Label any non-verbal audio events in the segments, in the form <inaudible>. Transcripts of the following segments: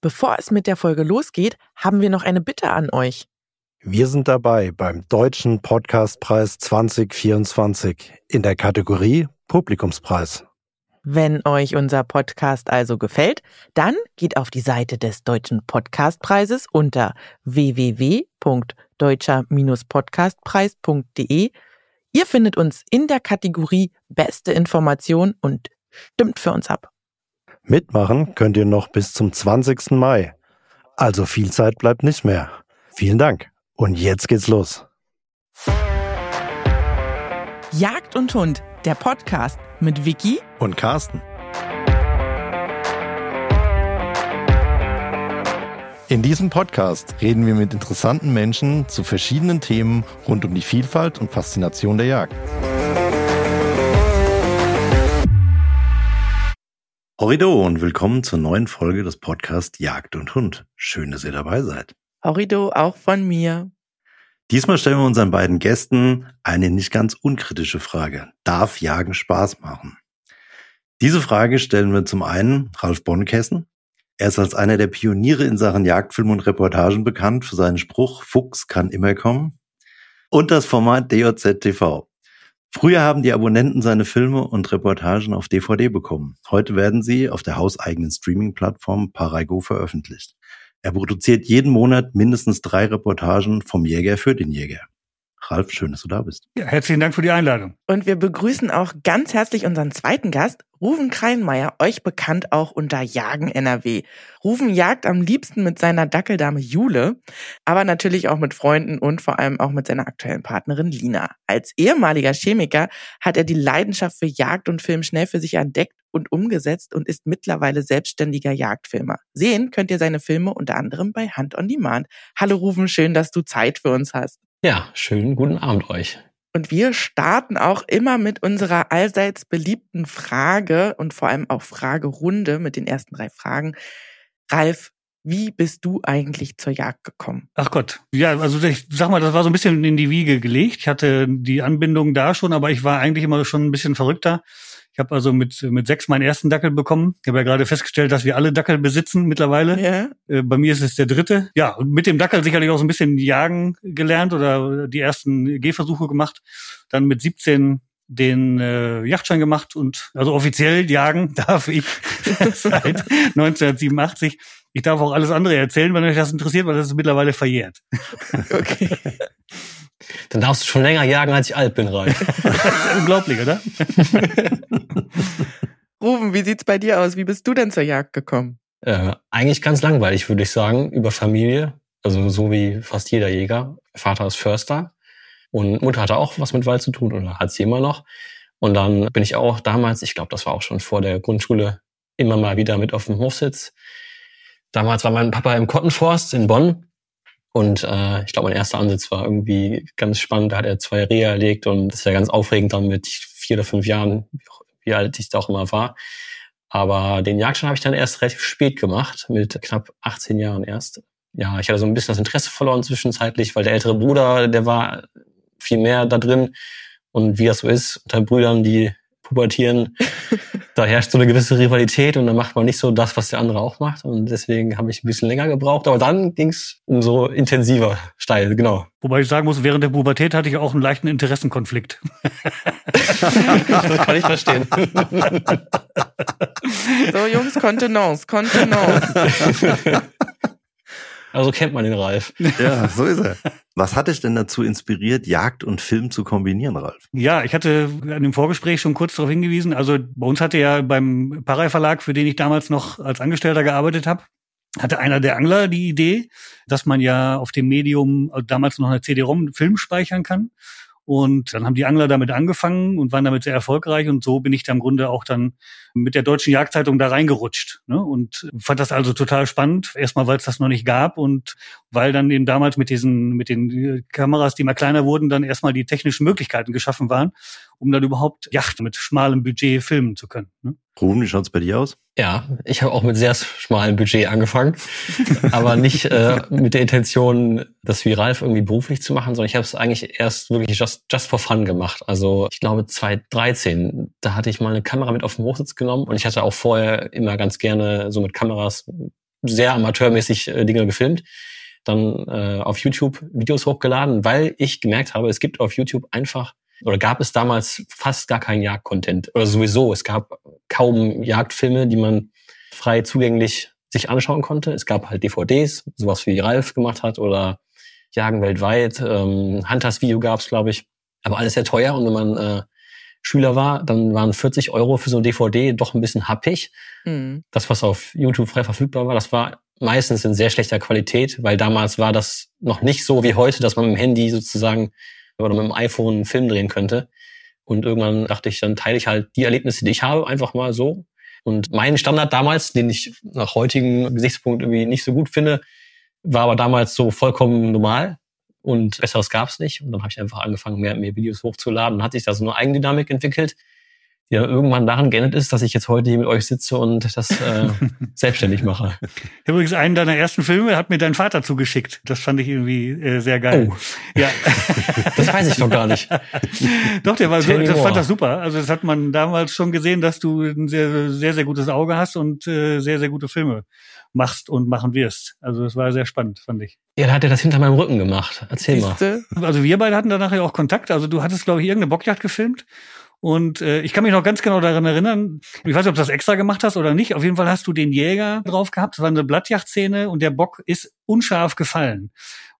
Bevor es mit der Folge losgeht, haben wir noch eine Bitte an euch. Wir sind dabei beim Deutschen Podcastpreis 2024 in der Kategorie Publikumspreis. Wenn euch unser Podcast also gefällt, dann geht auf die Seite des Deutschen Podcastpreises unter www.deutscher-podcastpreis.de. Ihr findet uns in der Kategorie Beste Information und stimmt für uns ab. Mitmachen könnt ihr noch bis zum 20. Mai. Also viel Zeit bleibt nicht mehr. Vielen Dank. Und jetzt geht's los. Jagd und Hund, der Podcast mit Vicky und Carsten. In diesem Podcast reden wir mit interessanten Menschen zu verschiedenen Themen rund um die Vielfalt und Faszination der Jagd. Horrido und willkommen zur neuen Folge des Podcasts Jagd und Hund. Schön, dass ihr dabei seid. Horrido, auch von mir. Diesmal stellen wir unseren beiden Gästen eine nicht ganz unkritische Frage. Darf Jagen Spaß machen? Diese Frage stellen wir zum einen Ralf Bonkessen. Er ist als einer der Pioniere in Sachen Jagdfilm und Reportagen bekannt für seinen Spruch Fuchs kann immer kommen. Und das Format DJZ TV. Früher haben die Abonnenten seine Filme und Reportagen auf DVD bekommen. Heute werden sie auf der hauseigenen Streaming-Plattform Paraigo veröffentlicht. Er produziert jeden Monat mindestens drei Reportagen vom Jäger für den Jäger. Ralf, schön, dass du da bist. Ja, herzlichen Dank für die Einladung. Und wir begrüßen auch ganz herzlich unseren zweiten Gast, Ruven Kreinmeier, euch bekannt auch unter Jagen NRW. Ruven jagt am liebsten mit seiner Dackeldame Jule, aber natürlich auch mit Freunden und vor allem auch mit seiner aktuellen Partnerin Lina. Als ehemaliger Chemiker hat er die Leidenschaft für Jagd und Film schnell für sich entdeckt und umgesetzt und ist mittlerweile selbstständiger Jagdfilmer. Sehen könnt ihr seine Filme unter anderem bei Hand on Demand. Hallo Ruven, schön, dass du Zeit für uns hast. Ja, schönen guten Abend euch. Und wir starten auch immer mit unserer allseits beliebten Frage und vor allem auch Fragerunde mit den ersten drei Fragen. Ralf, wie bist du eigentlich zur Jagd gekommen? Ach Gott, ja, also ich sag mal, das war so ein bisschen in die Wiege gelegt. Ich hatte die Anbindung da schon, aber ich war eigentlich immer schon ein bisschen verrückter. Ich habe also mit, mit sechs meinen ersten Dackel bekommen. Ich habe ja gerade festgestellt, dass wir alle Dackel besitzen mittlerweile. Ja. Äh, bei mir ist es der dritte. Ja, und mit dem Dackel sicherlich auch so ein bisschen jagen gelernt oder die ersten Gehversuche gemacht. Dann mit 17 den äh, Yachtschein gemacht und also offiziell jagen <laughs> darf ich <laughs> seit 1987. Ich darf auch alles andere erzählen, wenn euch das interessiert, weil das ist mittlerweile verjährt. Okay. <laughs> Dann darfst du schon länger jagen, als ich alt bin, Ralf. <laughs> das ist unglaublich, oder? <laughs> Ruben, wie sieht's bei dir aus? Wie bist du denn zur Jagd gekommen? Äh, eigentlich ganz langweilig, würde ich sagen, über Familie. Also so wie fast jeder Jäger. Vater ist Förster und Mutter hatte auch was mit Wald zu tun oder hat sie immer noch. Und dann bin ich auch damals, ich glaube, das war auch schon vor der Grundschule, immer mal wieder mit auf dem Hofsitz. Damals war mein Papa im Kottenforst in Bonn und äh, ich glaube, mein erster Ansitz war irgendwie ganz spannend. Da hat er zwei Rehe erlegt und das ja ganz aufregend dann mit vier oder fünf Jahren, wie alt ich da auch immer war. Aber den Jagdschein habe ich dann erst relativ spät gemacht, mit knapp 18 Jahren erst. Ja, ich hatte so ein bisschen das Interesse verloren zwischenzeitlich, weil der ältere Bruder, der war viel mehr da drin. Und wie das so ist, unter Brüdern, die pubertieren, <laughs> da herrscht so eine gewisse Rivalität und dann macht man nicht so das, was der andere auch macht. Und deswegen habe ich ein bisschen länger gebraucht, aber dann ging es umso intensiver steil, genau. Wobei ich sagen muss, während der Pubertät hatte ich auch einen leichten Interessenkonflikt. das kann ich verstehen. <laughs> so, Jungs, Kontenance, Kontenance. Also kennt man den Ralf. Ja, so ist er. Was hat dich denn dazu inspiriert, Jagd und Film zu kombinieren, Ralf? Ja, ich hatte an dem Vorgespräch schon kurz darauf hingewiesen. Also bei uns hatte ja beim Parei Verlag, für den ich damals noch als Angestellter gearbeitet habe, hatte einer der Angler die Idee, dass man ja auf dem Medium damals noch eine CD-ROM Film speichern kann. Und dann haben die Angler damit angefangen und waren damit sehr erfolgreich. Und so bin ich da im Grunde auch dann mit der Deutschen Jagdzeitung da reingerutscht. Ne? Und fand das also total spannend. Erstmal, weil es das noch nicht gab und weil dann eben damals mit diesen, mit den Kameras, die immer kleiner wurden, dann erstmal die technischen Möglichkeiten geschaffen waren, um dann überhaupt Yacht mit schmalem Budget filmen zu können. Ne? Ruben, wie schaut's bei dir aus? Ja, ich habe auch mit sehr schmalem Budget angefangen, <laughs> aber nicht äh, mit der Intention, das wie Ralf irgendwie beruflich zu machen, sondern ich habe es eigentlich erst wirklich just, just for fun gemacht. Also ich glaube 2013, da hatte ich mal eine Kamera mit auf den Hochsitz genommen und ich hatte auch vorher immer ganz gerne so mit Kameras sehr amateurmäßig äh, Dinge gefilmt, dann äh, auf YouTube Videos hochgeladen, weil ich gemerkt habe, es gibt auf YouTube einfach oder gab es damals fast gar keinen Jagdcontent oder sowieso. Es gab kaum Jagdfilme, die man frei zugänglich sich anschauen konnte. Es gab halt DVDs, sowas wie Ralf gemacht hat oder Jagen weltweit. Ähm, Hunters Video gab's, glaube ich. Aber alles sehr teuer und wenn man äh, Schüler war, dann waren 40 Euro für so ein DVD doch ein bisschen happig. Mhm. Das, was auf YouTube frei verfügbar war, das war meistens in sehr schlechter Qualität, weil damals war das noch nicht so wie heute, dass man mit dem Handy sozusagen oder mit dem iPhone einen Film drehen könnte. Und irgendwann dachte ich, dann teile ich halt die Erlebnisse, die ich habe, einfach mal so. Und mein Standard damals, den ich nach heutigen Gesichtspunkt irgendwie nicht so gut finde, war aber damals so vollkommen normal und besseres gab's nicht. Und dann habe ich einfach angefangen, mehr und mehr Videos hochzuladen. Dann hat sich da so eine Eigendynamik entwickelt, ja irgendwann daran geendet ist, dass ich jetzt heute hier mit euch sitze und das äh, <laughs> selbstständig mache. Übrigens, einen deiner ersten Filme hat mir dein Vater zugeschickt. Das fand ich irgendwie äh, sehr geil. Oh. Ja. <laughs> das weiß ich doch gar nicht. <laughs> doch, der war so, das fand das super. Also das hat man damals schon gesehen, dass du ein sehr, sehr, sehr gutes Auge hast und äh, sehr, sehr gute Filme machst und machen wirst. Also das war sehr spannend, fand ich. Ja, da hat er das hinter meinem Rücken gemacht. Erzähl Siehste? mal. Also wir beide hatten danach ja auch Kontakt. Also du hattest, glaube ich, irgendeine Bockjagd gefilmt. Und äh, ich kann mich noch ganz genau daran erinnern, ich weiß nicht, ob du das extra gemacht hast oder nicht. Auf jeden Fall hast du den Jäger drauf gehabt. Das war eine Blattjachtszene und der Bock ist unscharf gefallen.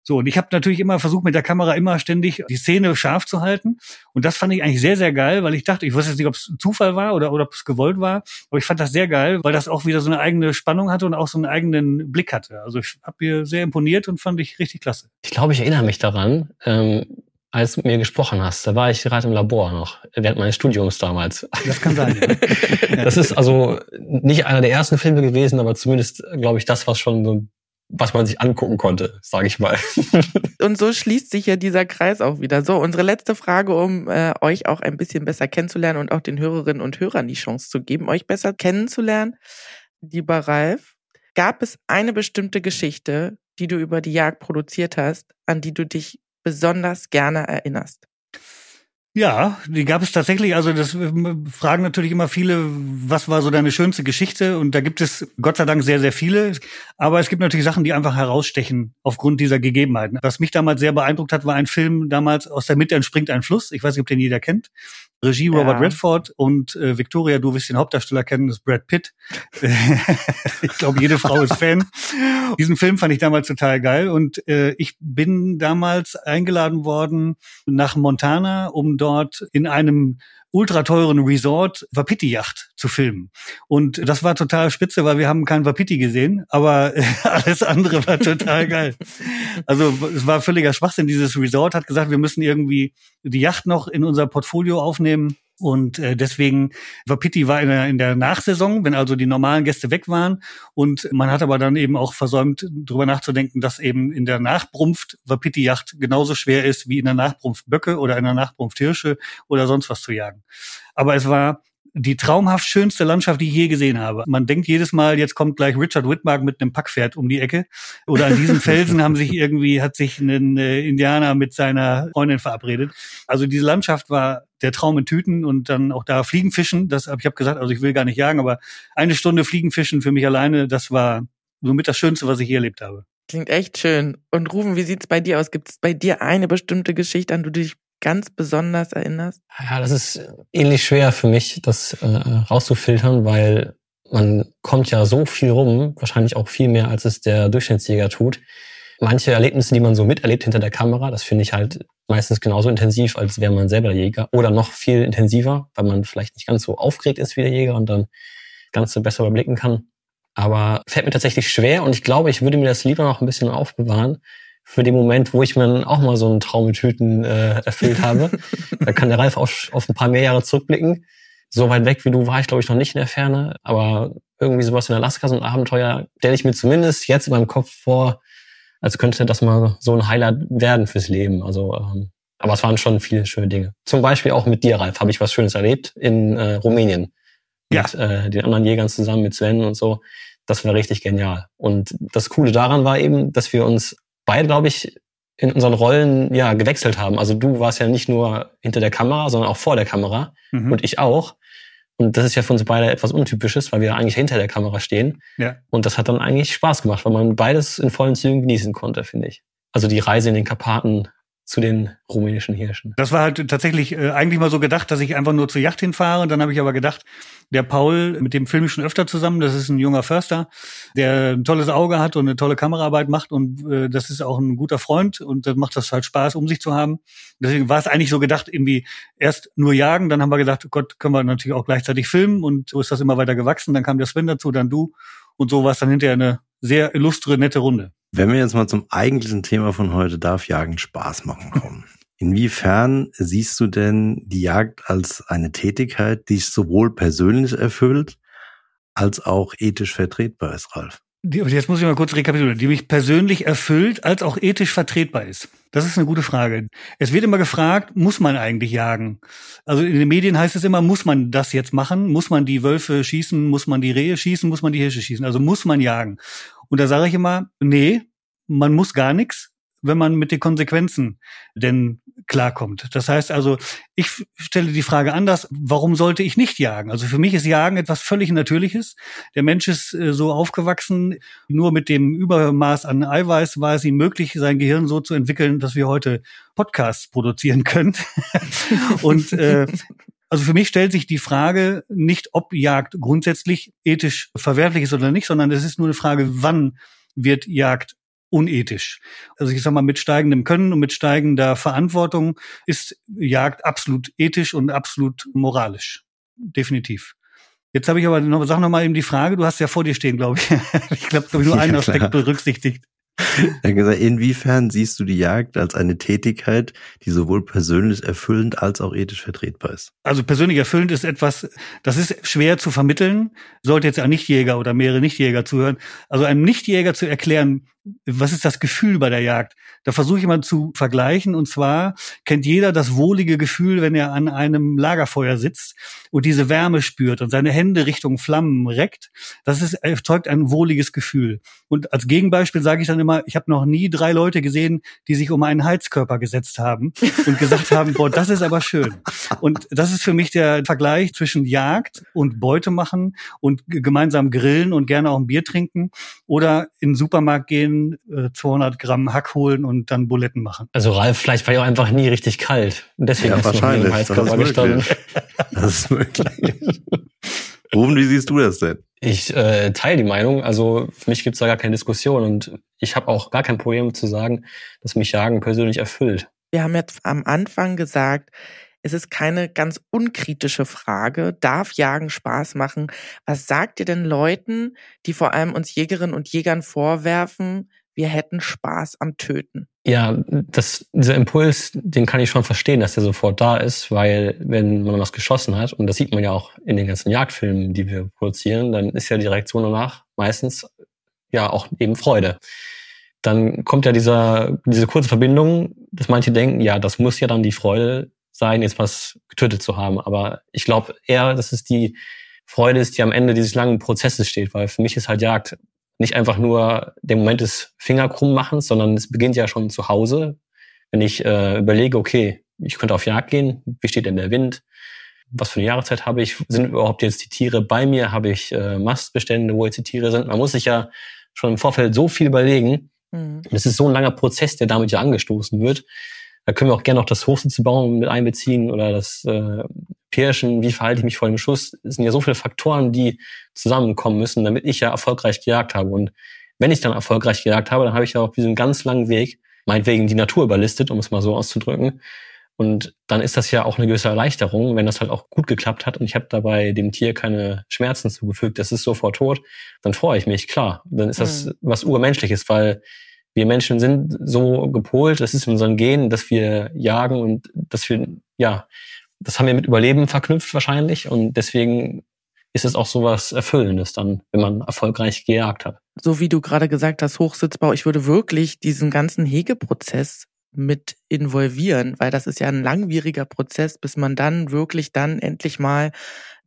So, und ich habe natürlich immer versucht, mit der Kamera immer ständig die Szene scharf zu halten. Und das fand ich eigentlich sehr, sehr geil, weil ich dachte, ich weiß jetzt nicht, ob es Zufall war oder, oder ob es gewollt war, aber ich fand das sehr geil, weil das auch wieder so eine eigene Spannung hatte und auch so einen eigenen Blick hatte. Also ich habe mir sehr imponiert und fand ich richtig klasse. Ich glaube, ich erinnere mich daran. Ähm als du mit mir gesprochen hast, da war ich gerade im Labor noch, während meines Studiums damals. Das kann sein. Ja. <laughs> das ist also nicht einer der ersten Filme gewesen, aber zumindest, glaube ich, das, was schon so was man sich angucken konnte, sage ich mal. <laughs> Und so schließt sich ja dieser Kreis auch wieder. So, unsere letzte Frage, um äh, euch auch ein bisschen besser kennenzulernen und auch den Hörerinnen und Hörern die Chance zu geben, euch besser kennenzulernen. Lieber Ralf, gab es eine bestimmte Geschichte, die du über die Jagd produziert hast, an die du dich besonders gerne erinnerst? Ja, die gab es tatsächlich. Also das äh, fragen natürlich immer viele, was war so deine schönste Geschichte? Und da gibt es Gott sei Dank sehr, sehr viele. Aber es gibt natürlich Sachen, die einfach herausstechen aufgrund dieser Gegebenheiten. Was mich damals sehr beeindruckt hat, war ein Film damals aus der Mitte entspringt ein Fluss. Ich weiß nicht, ob den jeder kennt. Regie Robert ja. Redford und äh, Victoria, du wirst den Hauptdarsteller kennen, das ist Brad Pitt. <laughs> ich glaube, jede Frau ist Fan. Diesen Film fand ich damals total geil und äh, ich bin damals eingeladen worden nach Montana, um dort in einem ultra teuren Resort Wapiti-Yacht zu filmen. Und das war total spitze, weil wir haben keinen Wapiti gesehen, aber <laughs> alles andere war total geil. Also es war völliger Schwachsinn. Dieses Resort hat gesagt, wir müssen irgendwie die Yacht noch in unser Portfolio aufnehmen. Und äh, deswegen, Wapiti war in der, in der Nachsaison, wenn also die normalen Gäste weg waren. Und man hat aber dann eben auch versäumt, darüber nachzudenken, dass eben in der Nachbrumpft Wapiti-Yacht genauso schwer ist, wie in der Nachbrumpft Böcke oder in der Nachbrumpft Hirsche oder sonst was zu jagen. Aber es war die traumhaft schönste Landschaft, die ich je gesehen habe. Man denkt jedes Mal, jetzt kommt gleich Richard Whitmark mit einem Packpferd um die Ecke. Oder an diesen <laughs> Felsen haben sich irgendwie, hat sich ein äh, Indianer mit seiner Freundin verabredet. Also diese Landschaft war der Traum in Tüten und dann auch da Fliegenfischen. Das hab ich habe gesagt, also ich will gar nicht jagen, aber eine Stunde Fliegenfischen für mich alleine, das war somit das Schönste, was ich je erlebt habe. Klingt echt schön. Und Rufen, wie sieht's bei dir aus? Gibt es bei dir eine bestimmte Geschichte, an die du dich ganz besonders erinnerst? Ja, das ist ähnlich schwer für mich, das äh, rauszufiltern, weil man kommt ja so viel rum, wahrscheinlich auch viel mehr, als es der Durchschnittsjäger tut. Manche Erlebnisse, die man so miterlebt hinter der Kamera, das finde ich halt meistens genauso intensiv, als wäre man selber Jäger. Oder noch viel intensiver, weil man vielleicht nicht ganz so aufgeregt ist wie der Jäger und dann Ganze besser überblicken kann. Aber fällt mir tatsächlich schwer und ich glaube, ich würde mir das lieber noch ein bisschen aufbewahren, für den Moment, wo ich mir auch mal so einen Traum mit Hüten äh, erfüllt habe. <laughs> da kann der Ralf auf, auf ein paar mehr Jahre zurückblicken. So weit weg wie du war ich, glaube ich, noch nicht in der Ferne. Aber irgendwie sowas in Alaska, so ein Abenteuer, stelle ich mir zumindest jetzt in meinem Kopf vor, als könnte das mal so ein Highlight werden fürs Leben. Also, ähm, aber es waren schon viele schöne Dinge. Zum Beispiel auch mit dir, Ralf, habe ich was Schönes erlebt in äh, Rumänien. Ja. Mit äh, den anderen Jägern zusammen, mit Sven und so. Das war richtig genial. Und das Coole daran war eben, dass wir uns beide, glaube ich, in unseren Rollen ja gewechselt haben. Also du warst ja nicht nur hinter der Kamera, sondern auch vor der Kamera mhm. und ich auch. Und das ist ja für uns beide etwas Untypisches, weil wir eigentlich hinter der Kamera stehen. Ja. Und das hat dann eigentlich Spaß gemacht, weil man beides in vollen Zügen genießen konnte, finde ich. Also die Reise in den Karpaten zu den rumänischen Hirschen. Das war halt tatsächlich äh, eigentlich mal so gedacht, dass ich einfach nur zur Yacht hinfahre. Dann habe ich aber gedacht, der Paul, mit dem filme ich schon öfter zusammen, das ist ein junger Förster, der ein tolles Auge hat und eine tolle Kameraarbeit macht. Und äh, das ist auch ein guter Freund und das macht das halt Spaß, um sich zu haben. Deswegen war es eigentlich so gedacht, irgendwie erst nur jagen, dann haben wir gedacht, oh Gott, können wir natürlich auch gleichzeitig filmen. Und so ist das immer weiter gewachsen. Dann kam der Sven dazu, dann du. Und so war es dann hinterher eine sehr illustre, nette Runde. Wenn wir jetzt mal zum eigentlichen Thema von heute, darf Jagen Spaß machen kommen. Inwiefern siehst du denn die Jagd als eine Tätigkeit, die sowohl persönlich erfüllt, als auch ethisch vertretbar ist, Ralf? Jetzt muss ich mal kurz rekapitulieren, die mich persönlich erfüllt, als auch ethisch vertretbar ist. Das ist eine gute Frage. Es wird immer gefragt, muss man eigentlich jagen? Also in den Medien heißt es immer, muss man das jetzt machen? Muss man die Wölfe schießen? Muss man die Rehe schießen? Muss man die Hirsche schießen? Also muss man jagen? Und da sage ich immer, nee, man muss gar nichts, wenn man mit den Konsequenzen denn klarkommt. Das heißt also, ich stelle die Frage anders, warum sollte ich nicht jagen? Also für mich ist Jagen etwas völlig Natürliches. Der Mensch ist äh, so aufgewachsen, nur mit dem Übermaß an Eiweiß war es ihm möglich, sein Gehirn so zu entwickeln, dass wir heute Podcasts produzieren können. <laughs> Und äh, also für mich stellt sich die Frage nicht, ob Jagd grundsätzlich ethisch verwerflich ist oder nicht, sondern es ist nur eine Frage, wann wird Jagd unethisch. Also ich sag mal, mit steigendem Können und mit steigender Verantwortung ist Jagd absolut ethisch und absolut moralisch. Definitiv. Jetzt habe ich aber noch, sag noch mal eben die Frage, du hast ja vor dir stehen, glaube ich. ich glaube, glaub ich, <laughs> nur einen ja, Aspekt berücksichtigt. Er gesagt, inwiefern siehst du die Jagd als eine Tätigkeit, die sowohl persönlich erfüllend als auch ethisch vertretbar ist? Also persönlich erfüllend ist etwas, das ist schwer zu vermitteln. Sollte jetzt ein Nichtjäger oder mehrere Nichtjäger zuhören. Also einem Nichtjäger zu erklären, was ist das Gefühl bei der Jagd? Da versuche ich mal zu vergleichen. Und zwar kennt jeder das wohlige Gefühl, wenn er an einem Lagerfeuer sitzt und diese Wärme spürt und seine Hände Richtung Flammen reckt. Das ist, erzeugt ein wohliges Gefühl. Und als Gegenbeispiel sage ich dann immer, ich habe noch nie drei Leute gesehen, die sich um einen Heizkörper gesetzt haben und gesagt haben, boah, das ist aber schön. Und das ist für mich der Vergleich zwischen Jagd und Beute machen und gemeinsam grillen und gerne auch ein Bier trinken oder in den Supermarkt gehen 200 äh, Gramm Hack holen und dann Buletten machen. Also Ralf, vielleicht war ja auch einfach nie richtig kalt. Und deswegen ja, hast du im Heißkörper gestanden. <laughs> Das ist möglich. Ruben, wie siehst du das denn? Ich äh, teile die Meinung. Also für mich gibt es da gar keine Diskussion und ich habe auch gar kein Problem zu sagen, dass mich Jagen persönlich erfüllt. Wir haben jetzt am Anfang gesagt, es ist keine ganz unkritische Frage. Darf Jagen Spaß machen? Was sagt ihr denn Leuten, die vor allem uns Jägerinnen und Jägern vorwerfen, wir hätten Spaß am Töten? Ja, das, dieser Impuls, den kann ich schon verstehen, dass der sofort da ist, weil wenn man was geschossen hat, und das sieht man ja auch in den ganzen Jagdfilmen, die wir produzieren, dann ist ja die Reaktion danach meistens ja auch eben Freude. Dann kommt ja dieser, diese kurze Verbindung, dass manche denken, ja, das muss ja dann die Freude sein, jetzt was getötet zu haben. Aber ich glaube eher, dass es die Freude ist, die am Ende dieses langen Prozesses steht, weil für mich ist halt Jagd nicht einfach nur der Moment des Fingerkrummmachens, sondern es beginnt ja schon zu Hause. Wenn ich äh, überlege, okay, ich könnte auf Jagd gehen, wie steht denn der Wind? Was für eine Jahreszeit habe ich? Sind überhaupt jetzt die Tiere bei mir? Habe ich äh, Mastbestände, wo jetzt die Tiere sind? Man muss sich ja schon im Vorfeld so viel überlegen. Mhm. Es ist so ein langer Prozess, der damit ja angestoßen wird. Da können wir auch gerne noch das Hochsitzbauen mit einbeziehen oder das äh, Pirschen, wie verhalte ich mich vor dem Schuss. Es sind ja so viele Faktoren, die zusammenkommen müssen, damit ich ja erfolgreich gejagt habe. Und wenn ich dann erfolgreich gejagt habe, dann habe ich ja auf diesem ganz langen Weg meinetwegen die Natur überlistet, um es mal so auszudrücken. Und dann ist das ja auch eine gewisse Erleichterung, wenn das halt auch gut geklappt hat und ich habe dabei dem Tier keine Schmerzen zugefügt, das ist sofort tot, dann freue ich mich, klar. Dann ist das mhm. was Urmenschliches, weil wir Menschen sind so gepolt, das ist in unseren Genen, dass wir jagen und dass wir, ja, das haben wir mit Überleben verknüpft wahrscheinlich und deswegen ist es auch so was Erfüllendes dann, wenn man erfolgreich gejagt hat. So wie du gerade gesagt hast, Hochsitzbau, ich würde wirklich diesen ganzen Hegeprozess mit involvieren, weil das ist ja ein langwieriger Prozess, bis man dann wirklich dann endlich mal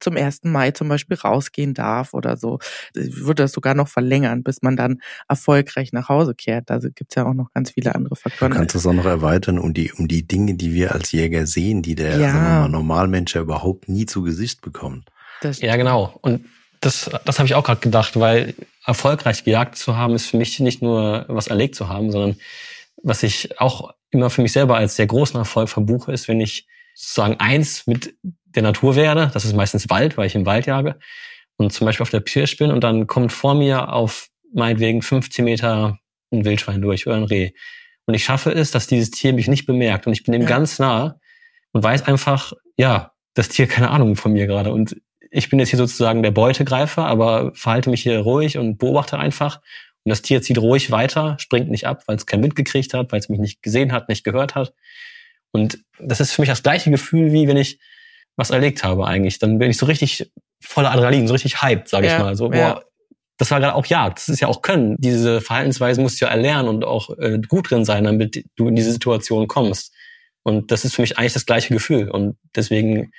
zum 1. Mai zum Beispiel rausgehen darf oder so. Ich würde das sogar noch verlängern, bis man dann erfolgreich nach Hause kehrt. Da gibt's ja auch noch ganz viele andere Faktoren. Du kannst das auch noch erweitern um die, um die Dinge, die wir als Jäger sehen, die der ja. mal, Normalmensch ja überhaupt nie zu Gesicht bekommt. ja, genau. Und das, das habe ich auch gerade gedacht, weil erfolgreich gejagt zu haben, ist für mich nicht nur was erlegt zu haben, sondern was ich auch immer für mich selber als sehr großen Erfolg verbuche, ist, wenn ich sozusagen eins mit der Natur werde. Das ist meistens Wald, weil ich im Wald jage. Und zum Beispiel auf der Pirsch bin und dann kommt vor mir auf meinetwegen 15 Meter ein Wildschwein durch oder ein Reh. Und ich schaffe es, dass dieses Tier mich nicht bemerkt und ich bin ihm ja. ganz nah und weiß einfach, ja, das Tier keine Ahnung von mir gerade. Und ich bin jetzt hier sozusagen der Beutegreifer, aber verhalte mich hier ruhig und beobachte einfach. Und das Tier zieht ruhig weiter, springt nicht ab, weil es kein Wind gekriegt hat, weil es mich nicht gesehen hat, nicht gehört hat. Und das ist für mich das gleiche Gefühl, wie wenn ich was erlegt habe eigentlich. Dann bin ich so richtig voller Adrenalin, so richtig hyped, sage ja, ich mal. So, boah, ja. das war gerade auch Jagd. Das ist ja auch Können. Diese Verhaltensweise musst du ja erlernen und auch äh, gut drin sein, damit du in diese Situation kommst. Und das ist für mich eigentlich das gleiche Gefühl. Und deswegen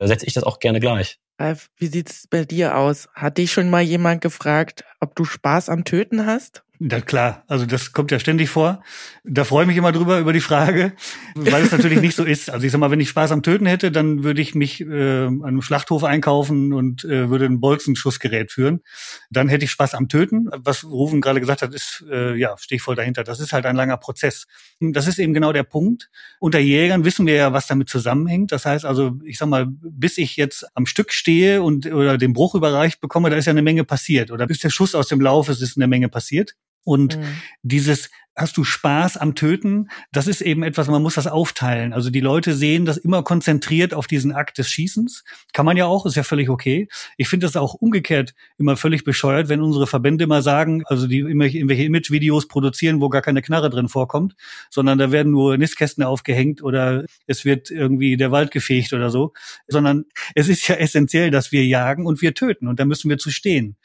setze ich das auch gerne gleich. Ralf, wie sieht's bei dir aus? Hat dich schon mal jemand gefragt, ob du Spaß am Töten hast? Ja, klar, also das kommt ja ständig vor. Da freue ich mich immer drüber, über die Frage, weil es natürlich nicht so ist. Also ich sag mal, wenn ich Spaß am Töten hätte, dann würde ich mich äh, an einem Schlachthof einkaufen und äh, würde ein Bolzenschussgerät führen. Dann hätte ich Spaß am Töten. Was Rufen gerade gesagt hat, ist, äh, ja, stehe ich voll dahinter. Das ist halt ein langer Prozess. Das ist eben genau der Punkt. Unter Jägern wissen wir ja, was damit zusammenhängt. Das heißt also, ich sag mal, bis ich jetzt am Stück stehe und oder den Bruch überreicht bekomme, da ist ja eine Menge passiert. Oder bis der Schuss aus dem Lauf ist, ist eine Menge passiert. Und mhm. dieses hast du Spaß am Töten? Das ist eben etwas, man muss das aufteilen. Also die Leute sehen das immer konzentriert auf diesen Akt des Schießens. Kann man ja auch, ist ja völlig okay. Ich finde das auch umgekehrt immer völlig bescheuert, wenn unsere Verbände immer sagen, also die immer irgendwelche Image-Videos produzieren, wo gar keine Knarre drin vorkommt, sondern da werden nur Nistkästen aufgehängt oder es wird irgendwie der Wald gefegt oder so. Sondern es ist ja essentiell, dass wir jagen und wir töten und da müssen wir zu stehen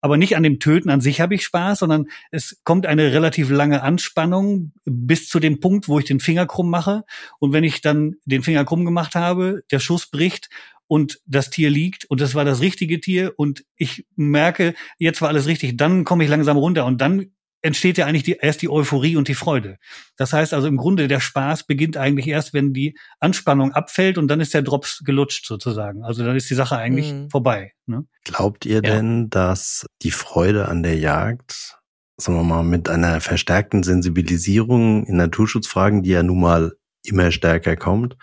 aber nicht an dem Töten an sich habe ich Spaß, sondern es kommt eine relativ lange Anspannung bis zu dem Punkt, wo ich den Finger krumm mache. Und wenn ich dann den Finger krumm gemacht habe, der Schuss bricht und das Tier liegt und das war das richtige Tier und ich merke, jetzt war alles richtig, dann komme ich langsam runter und dann entsteht ja eigentlich die, erst die Euphorie und die Freude. Das heißt also im Grunde, der Spaß beginnt eigentlich erst, wenn die Anspannung abfällt und dann ist der Drops gelutscht sozusagen. Also dann ist die Sache eigentlich mhm. vorbei. Ne? Glaubt ihr ja. denn, dass die Freude an der Jagd, sagen wir mal, mit einer verstärkten Sensibilisierung in Naturschutzfragen, die ja nun mal immer stärker kommt,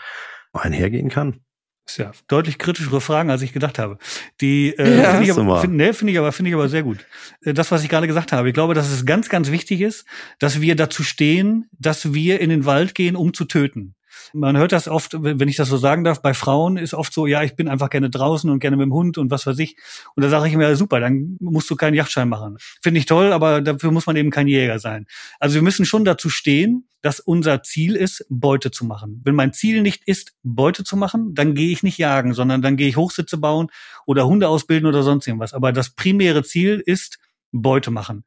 einhergehen kann? Ist ja deutlich kritischere Fragen, als ich gedacht habe. Die äh, ja, finde ich, aber, find, nee, find ich aber finde ich aber sehr gut. Äh, das, was ich gerade gesagt habe, ich glaube, dass es ganz, ganz wichtig ist, dass wir dazu stehen, dass wir in den Wald gehen, um zu töten. Man hört das oft, wenn ich das so sagen darf, bei Frauen ist oft so, ja, ich bin einfach gerne draußen und gerne mit dem Hund und was weiß ich. Und da sage ich mir, ja, super, dann musst du keinen Yachtschein machen. Finde ich toll, aber dafür muss man eben kein Jäger sein. Also wir müssen schon dazu stehen, dass unser Ziel ist, Beute zu machen. Wenn mein Ziel nicht ist, Beute zu machen, dann gehe ich nicht jagen, sondern dann gehe ich Hochsitze bauen oder Hunde ausbilden oder sonst irgendwas. Aber das primäre Ziel ist, Beute machen.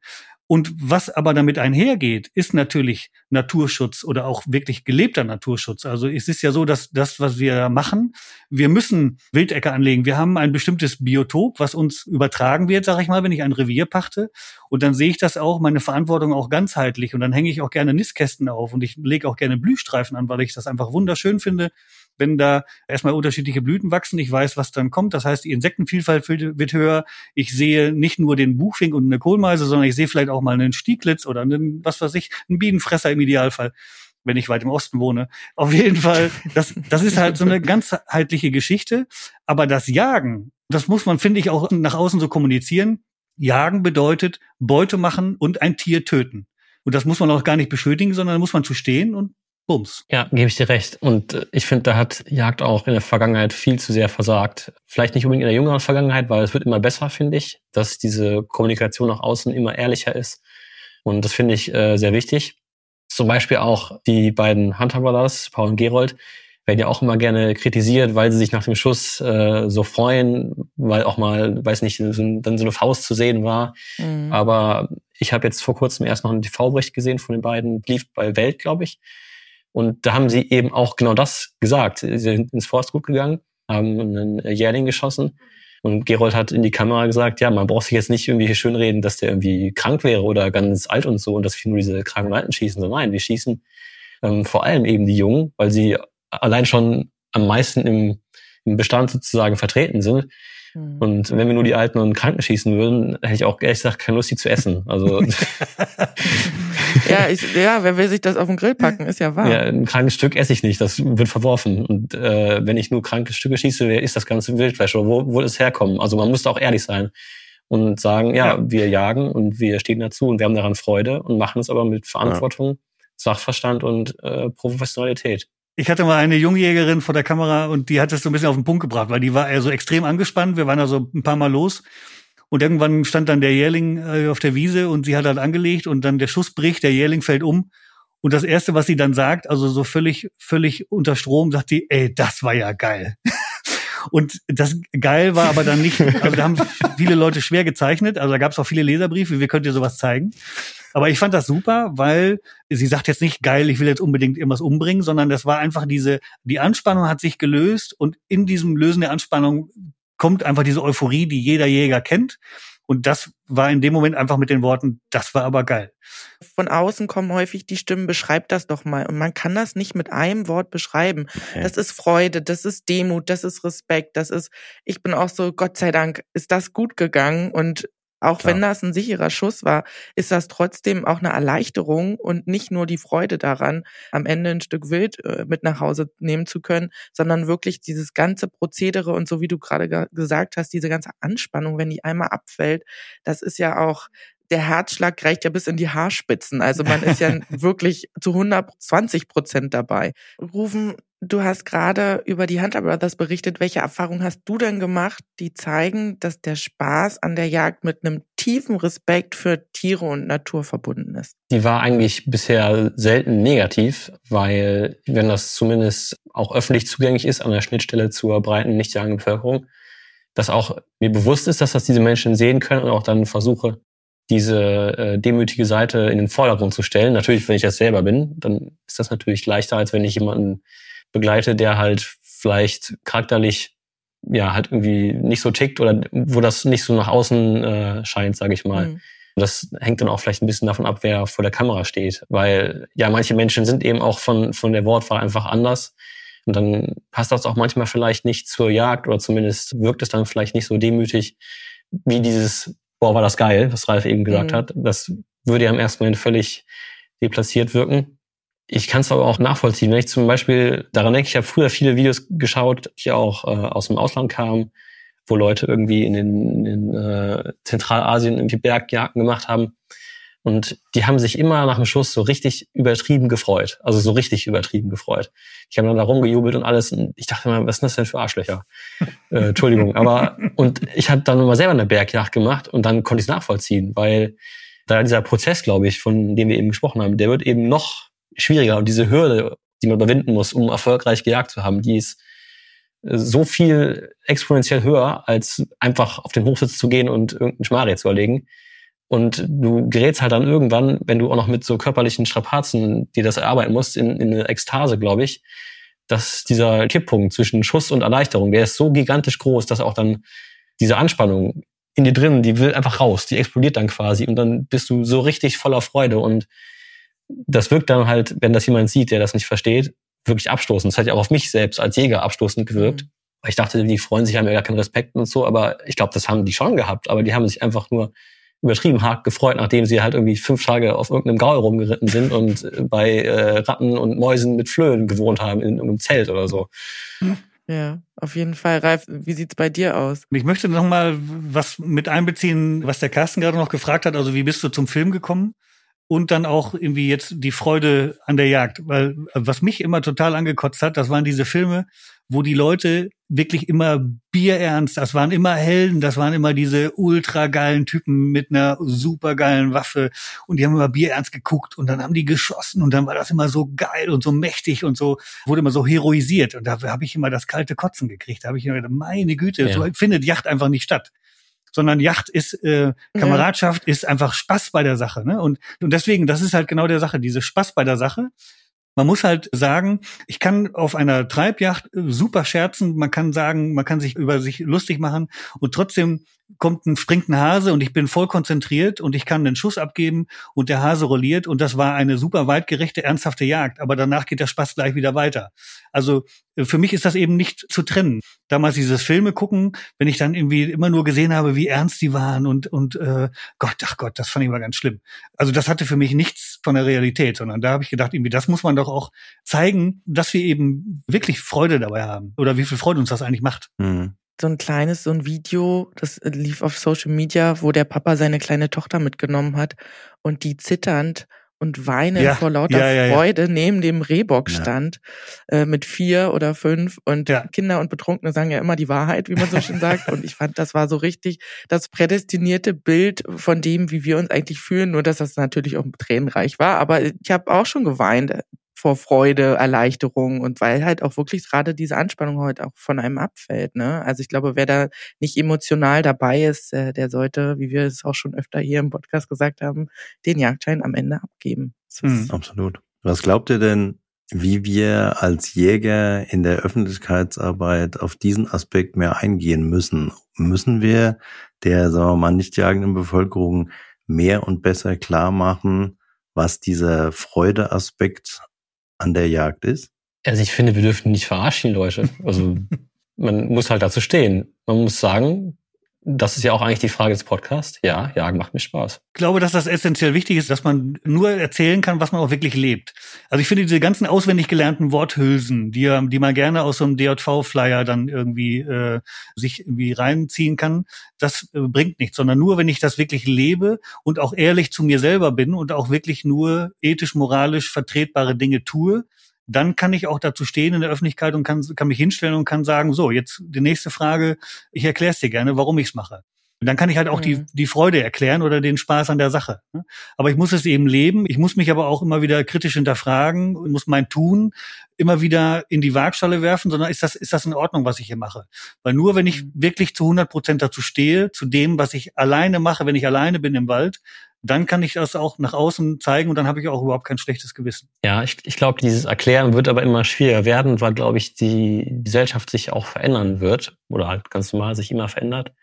Und was aber damit einhergeht, ist natürlich Naturschutz oder auch wirklich gelebter Naturschutz. Also es ist ja so, dass das, was wir machen, wir müssen Wildecke anlegen. Wir haben ein bestimmtes Biotop, was uns übertragen wird, sage ich mal, wenn ich ein Revier pachte. Und dann sehe ich das auch, meine Verantwortung auch ganzheitlich. Und dann hänge ich auch gerne Nistkästen auf und ich lege auch gerne Blühstreifen an, weil ich das einfach wunderschön finde, wenn da erstmal unterschiedliche Blüten wachsen. Ich weiß, was dann kommt. Das heißt, die Insektenvielfalt wird höher. Ich sehe nicht nur den Buchfink und eine Kohlmeise, sondern ich sehe vielleicht auch mal einen Stieglitz oder einen, was weiß ich, einen Bienenfresser im Idealfall wenn ich weit im Osten wohne. Auf jeden Fall, das, das ist halt so eine ganzheitliche Geschichte. Aber das Jagen, das muss man, finde ich, auch nach außen so kommunizieren. Jagen bedeutet Beute machen und ein Tier töten. Und das muss man auch gar nicht beschönigen, sondern da muss man zu stehen und Bums. Ja, gebe ich dir recht. Und äh, ich finde, da hat Jagd auch in der Vergangenheit viel zu sehr versagt. Vielleicht nicht unbedingt in der jüngeren Vergangenheit, weil es wird immer besser, finde ich, dass diese Kommunikation nach außen immer ehrlicher ist. Und das finde ich äh, sehr wichtig. Zum Beispiel auch die beiden Hunter Brothers, Paul und Gerold, werden ja auch immer gerne kritisiert, weil sie sich nach dem Schuss äh, so freuen, weil auch mal, weiß nicht, so, dann so eine Faust zu sehen war. Mhm. Aber ich habe jetzt vor kurzem erst noch einen TV-Bericht gesehen von den beiden, lief bei Welt, glaube ich. Und da haben sie eben auch genau das gesagt. Sie sind ins Forstgut gegangen, haben einen Jährling geschossen. Und Gerold hat in die Kamera gesagt, ja, man braucht sich jetzt nicht irgendwie schönreden, dass der irgendwie krank wäre oder ganz alt und so und dass wir nur diese kranken Alten schießen. Nein, wir schießen ähm, vor allem eben die Jungen, weil sie allein schon am meisten im, im Bestand sozusagen vertreten sind. Mhm. Und wenn wir nur die Alten und Kranken schießen würden, hätte ich auch ehrlich gesagt keine Lust, die zu essen. Also <laughs> ja, ich, ja, wer will sich das auf den Grill packen, ist ja wahr. Ja, ein krankes Stück esse ich nicht, das wird verworfen. Und äh, wenn ich nur kranke Stücke schieße, wer ist das ganze Wildfleisch oder wo, wo es herkommen? Also man muss da auch ehrlich sein und sagen, ja, ja, wir jagen und wir stehen dazu und wir haben daran Freude und machen es aber mit Verantwortung, ja. Sachverstand und äh, Professionalität. Ich hatte mal eine Jungjägerin vor der Kamera und die hat es so ein bisschen auf den Punkt gebracht, weil die war also extrem angespannt. Wir waren also ein paar Mal los. Und irgendwann stand dann der Jährling äh, auf der Wiese und sie hat halt angelegt und dann der Schuss bricht, der Jährling fällt um. Und das erste, was sie dann sagt, also so völlig, völlig unter Strom, sagt sie, ey, das war ja geil. Und das geil war aber dann nicht, also da haben viele Leute schwer gezeichnet, also da gab es auch viele Leserbriefe, wie könnt ihr sowas zeigen? Aber ich fand das super, weil sie sagt jetzt nicht geil, ich will jetzt unbedingt irgendwas umbringen, sondern das war einfach diese, die Anspannung hat sich gelöst und in diesem Lösen der Anspannung kommt einfach diese Euphorie, die jeder Jäger kennt. Und das war in dem Moment einfach mit den Worten, das war aber geil. Von außen kommen häufig die Stimmen, beschreib das doch mal. Und man kann das nicht mit einem Wort beschreiben. Okay. Das ist Freude, das ist Demut, das ist Respekt, das ist, ich bin auch so, Gott sei Dank, ist das gut gegangen und auch Klar. wenn das ein sicherer Schuss war, ist das trotzdem auch eine Erleichterung und nicht nur die Freude daran, am Ende ein Stück Wild äh, mit nach Hause nehmen zu können, sondern wirklich dieses ganze Prozedere und so wie du gerade gesagt hast, diese ganze Anspannung, wenn die einmal abfällt, das ist ja auch der Herzschlag reicht ja bis in die Haarspitzen. Also man ist ja <laughs> wirklich zu 120 Prozent dabei. Rufen, du hast gerade über die Hunter Brothers berichtet. Welche Erfahrungen hast du denn gemacht, die zeigen, dass der Spaß an der Jagd mit einem tiefen Respekt für Tiere und Natur verbunden ist? Die war eigentlich bisher selten negativ, weil wenn das zumindest auch öffentlich zugänglich ist an der Schnittstelle zur breiten nichtjagenden Bevölkerung, dass auch mir bewusst ist, dass das diese Menschen sehen können und auch dann versuche, diese äh, demütige Seite in den Vordergrund zu stellen. Natürlich, wenn ich das selber bin, dann ist das natürlich leichter, als wenn ich jemanden begleite, der halt vielleicht charakterlich ja halt irgendwie nicht so tickt oder wo das nicht so nach außen äh, scheint, sage ich mal. Mhm. Das hängt dann auch vielleicht ein bisschen davon ab, wer vor der Kamera steht, weil ja manche Menschen sind eben auch von von der Wortwahl einfach anders und dann passt das auch manchmal vielleicht nicht zur Jagd oder zumindest wirkt es dann vielleicht nicht so demütig wie dieses boah, war das geil, was Ralf eben gesagt mhm. hat. Das würde ja im ersten Moment völlig deplatziert wirken. Ich kann es aber auch nachvollziehen. Wenn ich zum Beispiel daran denke, ich habe früher viele Videos geschaut, die auch äh, aus dem Ausland kamen, wo Leute irgendwie in den, in, äh, Zentralasien irgendwie Bergjagden gemacht haben. Und die haben sich immer nach dem Schuss so richtig übertrieben gefreut. Also so richtig übertrieben gefreut. Ich habe dann da rumgejubelt und alles. Und ich dachte immer, was ist das denn für Arschlöcher? <laughs> äh, Entschuldigung. Aber und ich habe dann mal selber eine Bergjagd gemacht und dann konnte ich es nachvollziehen, weil da dieser Prozess, glaube ich, von dem wir eben gesprochen haben, der wird eben noch schwieriger. Und diese Hürde, die man überwinden muss, um erfolgreich gejagt zu haben, die ist äh, so viel exponentiell höher, als einfach auf den Hochsitz zu gehen und irgendeinen Schmarrn zu erlegen. Und du gerätst halt dann irgendwann, wenn du auch noch mit so körperlichen Strapazen dir das erarbeiten musst, in, in eine Ekstase, glaube ich, dass dieser Kipppunkt zwischen Schuss und Erleichterung, der ist so gigantisch groß, dass auch dann diese Anspannung in dir drin, die will einfach raus, die explodiert dann quasi und dann bist du so richtig voller Freude und das wirkt dann halt, wenn das jemand sieht, der das nicht versteht, wirklich abstoßend. Das hat ja auch auf mich selbst als Jäger abstoßend gewirkt. Mhm. Ich dachte, die freuen sich, haben ja gar keinen Respekt und so, aber ich glaube, das haben die schon gehabt, aber die haben sich einfach nur übertrieben hart gefreut, nachdem sie halt irgendwie fünf Tage auf irgendeinem Gaul rumgeritten sind und äh, bei äh, Ratten und Mäusen mit Flöhen gewohnt haben in einem Zelt oder so. Ja, auf jeden Fall. Ralf, wie sieht's bei dir aus? Ich möchte noch mal was mit einbeziehen, was der Carsten gerade noch gefragt hat. Also wie bist du zum Film gekommen? Und dann auch irgendwie jetzt die Freude an der Jagd. Weil was mich immer total angekotzt hat, das waren diese Filme, wo die Leute wirklich immer bierernst, das waren immer Helden, das waren immer diese ultra geilen Typen mit einer super geilen Waffe und die haben immer bierernst geguckt und dann haben die geschossen und dann war das immer so geil und so mächtig und so, wurde immer so heroisiert und da habe ich immer das kalte Kotzen gekriegt. Da habe ich immer gedacht, meine Güte, ja. so findet Yacht einfach nicht statt sondern Yacht ist äh, Kameradschaft ja. ist einfach Spaß bei der Sache. Ne? Und, und deswegen, das ist halt genau der Sache, diese Spaß bei der Sache. Man muss halt sagen, ich kann auf einer Treibjacht super scherzen, man kann sagen, man kann sich über sich lustig machen und trotzdem kommt ein, springt ein Hase und ich bin voll konzentriert und ich kann einen Schuss abgeben und der Hase rolliert und das war eine super weitgerechte, ernsthafte Jagd. Aber danach geht der Spaß gleich wieder weiter. Also äh, für mich ist das eben nicht zu trennen. Damals dieses Filme gucken, wenn ich dann irgendwie immer nur gesehen habe, wie ernst die waren und, und äh, Gott, ach Gott, das fand ich mal ganz schlimm. Also das hatte für mich nichts von der Realität, sondern da habe ich gedacht, irgendwie, das muss man doch auch zeigen, dass wir eben wirklich Freude dabei haben oder wie viel Freude uns das eigentlich macht. Mhm so ein kleines, so ein Video, das lief auf Social Media, wo der Papa seine kleine Tochter mitgenommen hat und die zitternd und weinend ja, vor lauter ja, ja, Freude neben dem Rehbock stand, äh, mit vier oder fünf. Und Kinder und Betrunkene sagen ja immer die Wahrheit, wie man so schön sagt. Und ich fand, das war so richtig das prädestinierte Bild von dem, wie wir uns eigentlich fühlen, nur dass das natürlich auch tränenreich war. Aber ich habe auch schon geweint vor Freude, Erleichterung und weil halt auch wirklich gerade diese Anspannung heute auch von einem abfällt. Ne? Also ich glaube, wer da nicht emotional dabei ist, äh, der sollte, wie wir es auch schon öfter hier im Podcast gesagt haben, den Jagdschein am Ende abgeben. Mhm. Absolut. Was glaubt ihr denn, wie wir als Jäger in der Öffentlichkeitsarbeit auf diesen Aspekt mehr eingehen müssen? Müssen wir der, sagen wir mal, nicht jagenden Bevölkerung mehr und besser klar machen, was dieser Freudeaspekt an der Jagd ist? Also ich finde, wir dürfen nicht verarschen, Leute. Also <laughs> man muss halt dazu stehen. Man muss sagen, das ist ja auch eigentlich die Frage des Podcasts. Ja, Jagen macht mir Spaß. Ich glaube, dass das essentiell wichtig ist, dass man nur erzählen kann, was man auch wirklich lebt. Also ich finde diese ganzen auswendig gelernten Worthülsen, die, die man gerne aus so einem DJV-Flyer dann irgendwie äh, sich irgendwie reinziehen kann, das äh, bringt nichts, sondern nur, wenn ich das wirklich lebe und auch ehrlich zu mir selber bin und auch wirklich nur ethisch, moralisch vertretbare Dinge tue, dann kann ich auch dazu stehen in der Öffentlichkeit und kann, kann mich hinstellen und kann sagen, so, jetzt die nächste Frage, ich erkläre es dir gerne, warum ich es mache. Und dann kann ich halt auch mhm. die, die Freude erklären oder den Spaß an der Sache. Ne? Aber ich muss es eben leben. Ich muss mich aber auch immer wieder kritisch hinterfragen und muss mein Tun immer wieder in die Waagschale werfen, sondern ist das, ist das in Ordnung, was ich hier mache? Weil nur wenn ich mhm. wirklich zu 100 Prozent dazu stehe, zu dem, was ich alleine mache, wenn ich alleine bin im Wald, dann kann ich das auch nach außen zeigen und dann habe ich auch überhaupt kein schlechtes Gewissen. Ja, ich, ich glaube, dieses Erklären wird aber immer schwieriger werden, weil, glaube ich, die Gesellschaft sich auch verändern wird oder halt ganz normal sich immer verändert.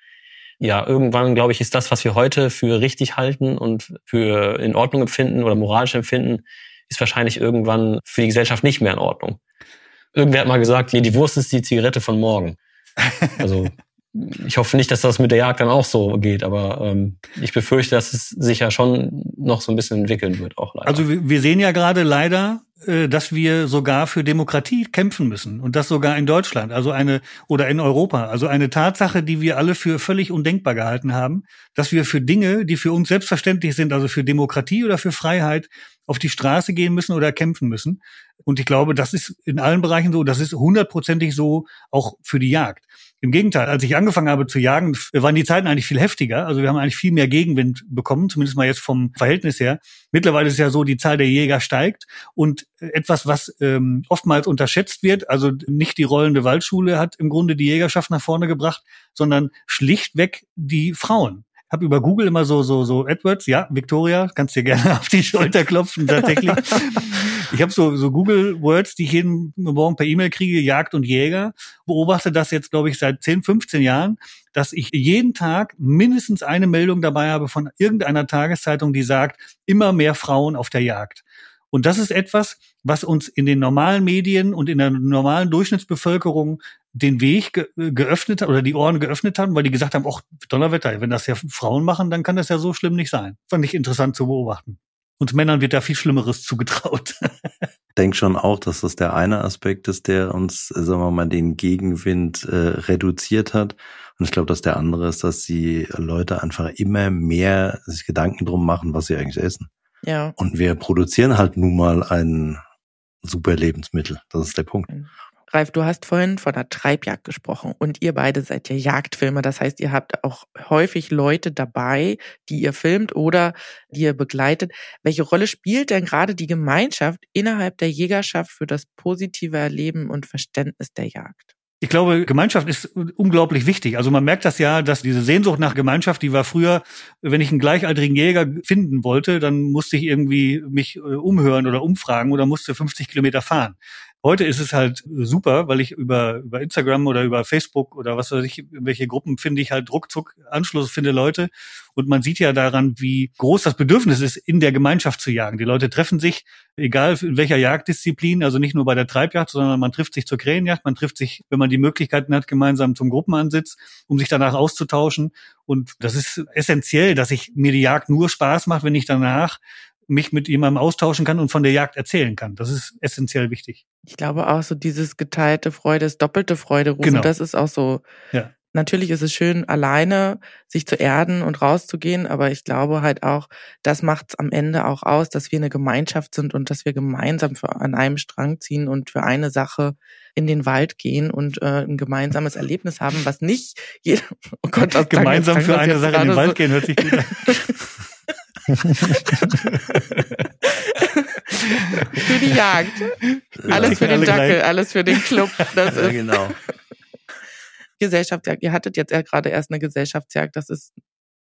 Ja, irgendwann, glaube ich, ist das, was wir heute für richtig halten und für in Ordnung empfinden oder moralisch empfinden, ist wahrscheinlich irgendwann für die Gesellschaft nicht mehr in Ordnung. Irgendwer hat mal gesagt, die Wurst ist die Zigarette von morgen. Also <laughs> ich hoffe nicht, dass das mit der Jagd dann auch so geht, aber ähm, ich befürchte, dass es sich ja schon noch so ein bisschen entwickeln wird, auch leider. Also wir sehen ja gerade leider, äh, dass wir sogar für Demokratie kämpfen müssen und das sogar in Deutschland, also eine oder in Europa, also eine Tatsache, die wir alle für völlig undenkbar gehalten haben, dass wir für Dinge, die für uns selbstverständlich sind, also für Demokratie oder für Freiheit, auf die Straße gehen müssen oder kämpfen müssen. Und ich glaube, das ist in allen Bereichen so, das ist hundertprozentig so auch für die Jagd. Im Gegenteil, als ich angefangen habe zu jagen, waren die Zeiten eigentlich viel heftiger. Also wir haben eigentlich viel mehr Gegenwind bekommen, zumindest mal jetzt vom Verhältnis her. Mittlerweile ist ja so, die Zahl der Jäger steigt und etwas, was ähm, oftmals unterschätzt wird, also nicht die rollende Waldschule hat im Grunde die Jägerschaft nach vorne gebracht, sondern schlichtweg die Frauen habe über Google immer so so so AdWords, ja, Victoria, kannst dir gerne <laughs> auf die Schulter klopfen tatsächlich. ich habe so so Google Words, die ich jeden Morgen per E-Mail kriege, Jagd und Jäger, beobachte das jetzt glaube ich seit 10, 15 Jahren, dass ich jeden Tag mindestens eine Meldung dabei habe von irgendeiner Tageszeitung, die sagt, immer mehr Frauen auf der Jagd. Und das ist etwas, was uns in den normalen Medien und in der normalen Durchschnittsbevölkerung den Weg ge geöffnet hat oder die Ohren geöffnet haben, weil die gesagt haben, ach, Donnerwetter, wenn das ja Frauen machen, dann kann das ja so schlimm nicht sein. Fand ich interessant zu beobachten. Und Männern wird da viel Schlimmeres zugetraut. <laughs> Ich denke schon auch, dass das der eine Aspekt ist, der uns, sagen wir mal, den Gegenwind äh, reduziert hat. Und ich glaube, dass der andere ist, dass die Leute einfach immer mehr sich Gedanken drum machen, was sie eigentlich essen. Ja. Und wir produzieren halt nun mal ein super Lebensmittel. Das ist der Punkt. Mhm. Ralf, du hast vorhin von der Treibjagd gesprochen und ihr beide seid ja Jagdfilmer. Das heißt, ihr habt auch häufig Leute dabei, die ihr filmt oder die ihr begleitet. Welche Rolle spielt denn gerade die Gemeinschaft innerhalb der Jägerschaft für das positive Erleben und Verständnis der Jagd? Ich glaube, Gemeinschaft ist unglaublich wichtig. Also man merkt das ja, dass diese Sehnsucht nach Gemeinschaft, die war früher, wenn ich einen gleichaltrigen Jäger finden wollte, dann musste ich irgendwie mich äh, umhören oder umfragen oder musste 50 Kilometer fahren. Heute ist es halt super, weil ich über, über Instagram oder über Facebook oder was weiß ich, welche Gruppen finde ich halt ruckzuck Anschluss, finde Leute. Und man sieht ja daran, wie groß das Bedürfnis ist, in der Gemeinschaft zu jagen. Die Leute treffen sich, egal in welcher Jagddisziplin, also nicht nur bei der Treibjagd, sondern man trifft sich zur Krähenjagd, man trifft sich, wenn man die Möglichkeiten hat, gemeinsam zum Gruppenansitz, um sich danach auszutauschen. Und das ist essentiell, dass ich mir die Jagd nur Spaß macht, wenn ich danach mich mit jemandem austauschen kann und von der Jagd erzählen kann. Das ist essentiell wichtig. Ich glaube auch so dieses geteilte Freude ist doppelte Freude rufen. Genau. Das ist auch so. Ja. Natürlich ist es schön, alleine sich zu erden und rauszugehen, aber ich glaube halt auch, das macht es am Ende auch aus, dass wir eine Gemeinschaft sind und dass wir gemeinsam für, an einem Strang ziehen und für eine Sache in den Wald gehen und äh, ein gemeinsames Erlebnis haben, was nicht jeder, oh Gott, das gemeinsam für eine Sache in den Wald so gehen hört sich gut an. <laughs> <laughs> für die Jagd. Alles für den Dackel, alles für den Club. Das ja, genau. <laughs> Gesellschaftsjagd. Ihr hattet jetzt ja gerade erst eine Gesellschaftsjagd. Das ist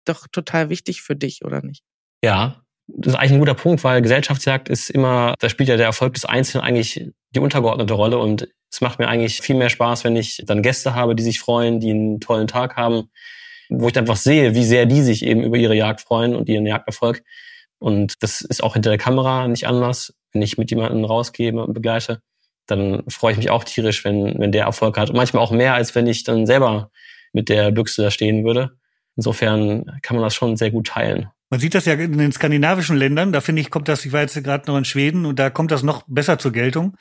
doch total wichtig für dich, oder nicht? Ja, das ist eigentlich ein guter Punkt, weil Gesellschaftsjagd ist immer, da spielt ja der Erfolg des Einzelnen eigentlich die untergeordnete Rolle und es macht mir eigentlich viel mehr Spaß, wenn ich dann Gäste habe, die sich freuen, die einen tollen Tag haben, wo ich einfach sehe, wie sehr die sich eben über ihre Jagd freuen und ihren Jagderfolg. Und das ist auch hinter der Kamera nicht anders. Wenn ich mit jemandem rausgehe und begleite, dann freue ich mich auch tierisch, wenn, wenn der Erfolg hat. Und manchmal auch mehr, als wenn ich dann selber mit der Büchse da stehen würde. Insofern kann man das schon sehr gut teilen. Man sieht das ja in den skandinavischen Ländern, da finde ich, kommt das, ich war jetzt gerade noch in Schweden und da kommt das noch besser zur Geltung,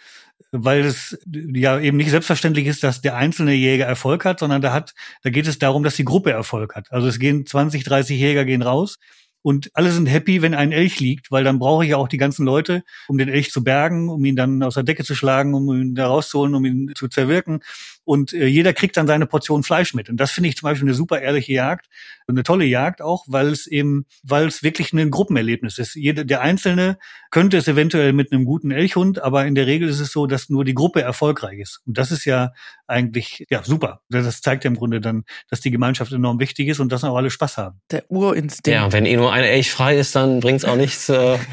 weil es ja eben nicht selbstverständlich ist, dass der einzelne Jäger Erfolg hat, sondern da hat, da geht es darum, dass die Gruppe Erfolg hat. Also es gehen 20, 30 Jäger gehen raus und alle sind happy, wenn ein Elch liegt, weil dann brauche ich ja auch die ganzen Leute, um den Elch zu bergen, um ihn dann aus der Decke zu schlagen, um ihn da rauszuholen, um ihn zu zerwirken. Und äh, jeder kriegt dann seine Portion Fleisch mit. Und das finde ich zum Beispiel eine super ehrliche Jagd, eine tolle Jagd auch, weil es eben, weil es wirklich ein Gruppenerlebnis ist. Jeder, der Einzelne könnte es eventuell mit einem guten Elchhund, aber in der Regel ist es so, dass nur die Gruppe erfolgreich ist. Und das ist ja eigentlich ja super. Das zeigt ja im Grunde dann, dass die Gemeinschaft enorm wichtig ist und dass auch alle Spaß haben. Der Urinstinkt. Ja, wenn eh nur eine Elch frei ist, dann bringt's auch nichts. Äh <laughs>